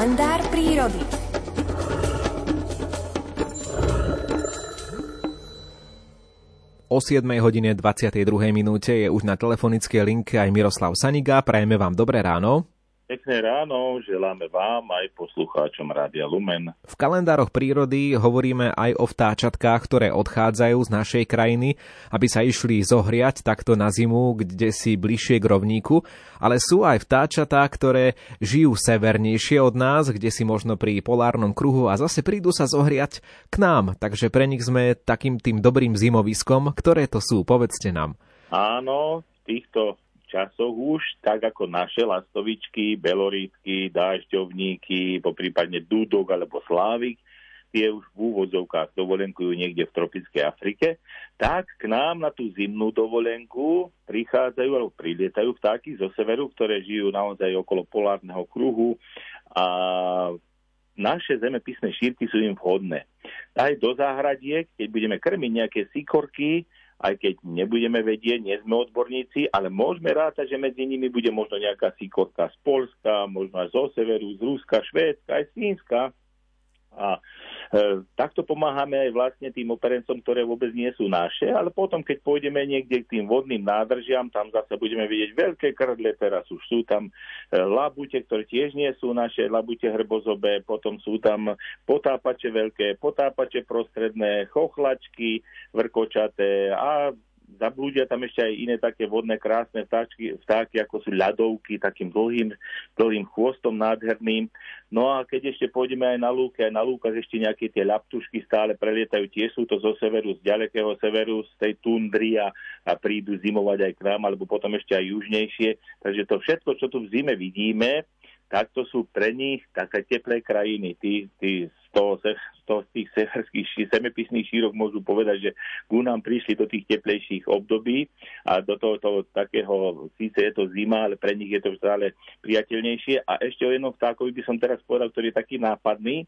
kalendár prírody. O 7 hodine 22. minúte je už na telefonickej linke aj Miroslav Saniga. Prajeme vám dobré ráno. Pekné ráno želáme vám aj poslucháčom Rádia Lumen. V kalendároch prírody hovoríme aj o vtáčatkách, ktoré odchádzajú z našej krajiny, aby sa išli zohriať takto na zimu, kde si bližšie k rovníku, ale sú aj vtáčatá, ktoré žijú severnejšie od nás, kde si možno pri polárnom kruhu a zase prídu sa zohriať k nám, takže pre nich sme takým tým dobrým zimoviskom. Ktoré to sú? Povedzte nám. Áno, týchto časoch už, tak ako naše lastovičky, belorítky, dážďovníky, poprípadne dúdok alebo slávik, tie už v úvodzovkách dovolenkujú niekde v tropickej Afrike, tak k nám na tú zimnú dovolenku prichádzajú alebo prilietajú vtáky zo severu, ktoré žijú naozaj okolo polárneho kruhu a naše zemepisné šírky sú im vhodné. Aj do záhradiek, keď budeme krmiť nejaké sikorky, aj keď nebudeme vedieť, nie sme odborníci, ale môžeme rátať, že medzi nimi bude možno nejaká síkorka z Polska, možno aj zo severu, z Ruska, Švédska, aj z Fínska. A takto pomáhame aj vlastne tým operencom, ktoré vôbec nie sú naše, ale potom, keď pôjdeme niekde k tým vodným nádržiam, tam zase budeme vidieť veľké krdle, teraz už sú tam e, labute, ktoré tiež nie sú naše, labute hrbozobé, potom sú tam potápače veľké, potápače prostredné, chochlačky vrkočaté a zablúdia tam ešte aj iné také vodné krásne vtáčky, vtáky, ako sú ľadovky, takým dlhým, dlhým chvostom nádherným. No a keď ešte pôjdeme aj na lúke, aj na lúkach ešte nejaké tie ľaptušky stále prelietajú, tie sú to zo severu, z ďalekého severu, z tej tundry a, a prídu zimovať aj k nám, alebo potom ešte aj južnejšie. Takže to všetko, čo tu v zime vidíme, tak to sú pre nich také teplé krajiny. Tí, tí toho, z toho, z tých severských semepisných šírok môžu povedať, že ku nám prišli do tých teplejších období a do toho, toho takého, síce je to zima, ale pre nich je to stále priateľnejšie. A ešte o jednom vtákovi by som teraz povedal, ktorý je taký nápadný,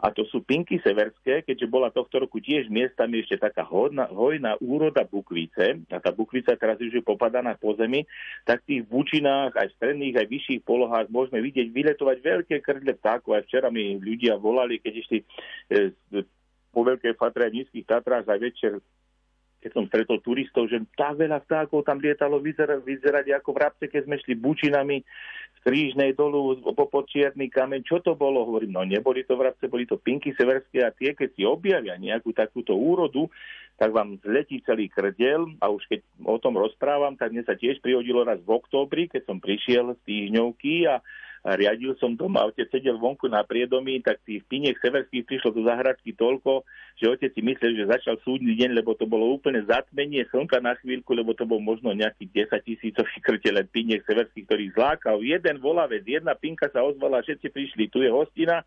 a to sú pinky severské, keďže bola tohto roku tiež miestami ešte taká hojná, hojná úroda bukvice, a tá bukvica teraz už je popadaná po zemi, tak v tých bučinách, aj v stredných, aj vyšších polohách môžeme vidieť vyletovať veľké krdle vtákov. Aj včera mi ľudia volali, keď išli e, po veľkej fatre v nízkych Tatrách aj večer keď som stretol turistov, že tá veľa vtákov tam lietalo vyzerať, vyzerať ako v Rabce, keď sme šli bučinami z Krížnej dolu po Čierny kameň. Čo to bolo? Hovorím, no neboli to v Rabce, boli to pinky severské a tie, keď si objavia nejakú takúto úrodu, tak vám zletí celý krdel a už keď o tom rozprávam, tak mne sa tiež prihodilo raz v októbri, keď som prišiel z týždňovky a riadil som doma, otec sedel vonku na priedomí, tak tých piniek severských prišlo do zahradky toľko, že otec si myslel, že začal súdny deň, lebo to bolo úplne zatmenie slnka na chvíľku, lebo to bol možno nejaký 10 tisícový krtele piniek severských, ktorých zlákal. Jeden volavec, jedna pinka sa ozvala, všetci prišli, tu je hostina,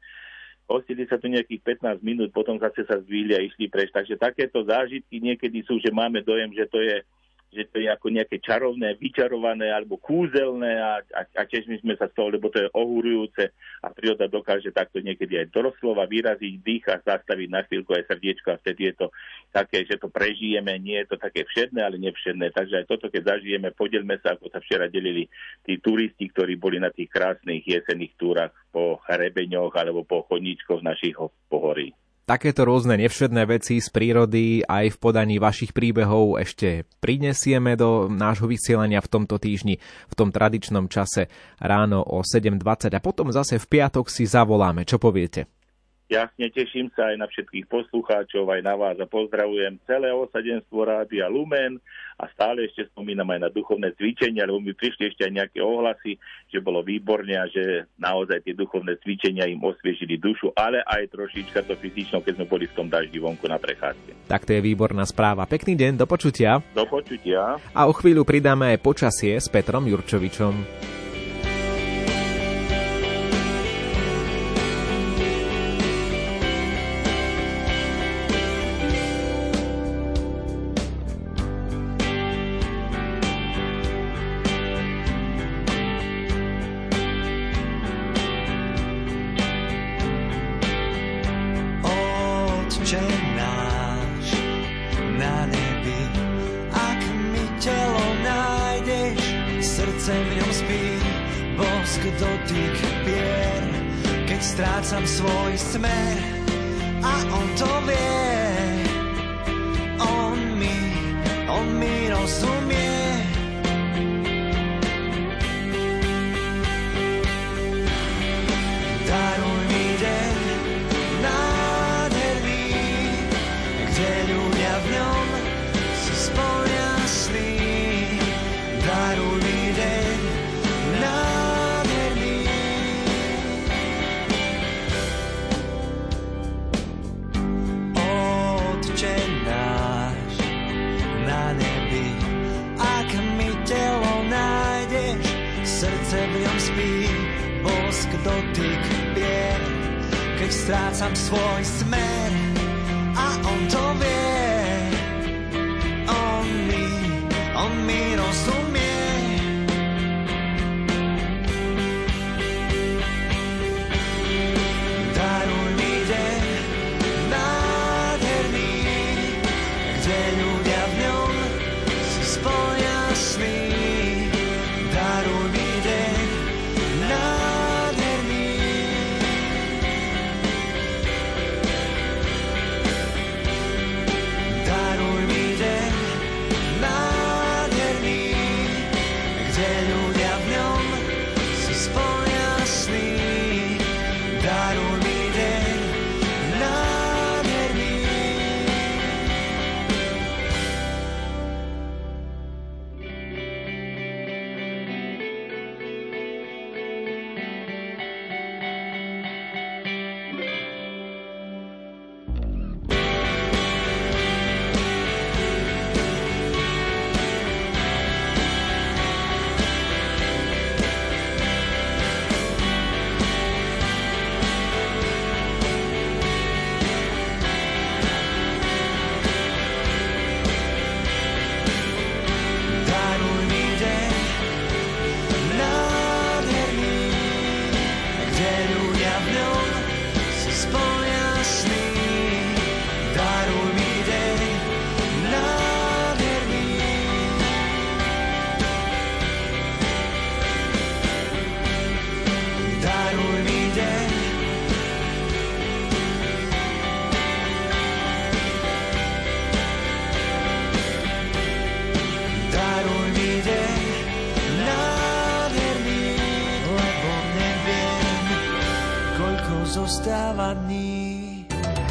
Hostili sa tu nejakých 15 minút, potom zase sa zdvihli a išli preč. Takže takéto zážitky niekedy sú, že máme dojem, že to je že to je ako nejaké čarovné, vyčarované alebo kúzelné a, a, a my sme sa z toho, lebo to je ohurujúce a príroda dokáže takto niekedy aj doroslova vyraziť dých a zastaviť na chvíľku aj srdiečko a vtedy je to také, že to prežijeme, nie je to také všedné, ale nevšedné. Takže aj toto, keď zažijeme, podelme sa, ako sa včera delili tí turisti, ktorí boli na tých krásnych jesenných túrach po hrebeňoch alebo po chodníčkoch našich pohorí. Takéto rôzne nevšedné veci z prírody aj v podaní vašich príbehov ešte prinesieme do nášho vysielania v tomto týždni, v tom tradičnom čase ráno o 7.20 a potom zase v piatok si zavoláme. Čo poviete? Jasne, teším sa aj na všetkých poslucháčov, aj na vás a pozdravujem celé osadenstvo Rádia Lumen a stále ešte spomínam aj na duchovné cvičenia, lebo mi prišli ešte aj nejaké ohlasy, že bolo výborne a že naozaj tie duchovné cvičenia im osviežili dušu, ale aj trošička to fyzično, keď sme boli v tom daždi vonku na prechádzke. Tak to je výborná správa. Pekný deň, do počutia. Do počutia. A o chvíľu pridáme aj počasie s Petrom Jurčovičom. na nebi. Ak mi telo nájdeš, srdce v ňom spí, bosk dotyk pier. Keď strácam svoj smer a on to vie, on mi, on mi rozumie. dotyk vie, keď strácam svoj smer a on to vie. 你。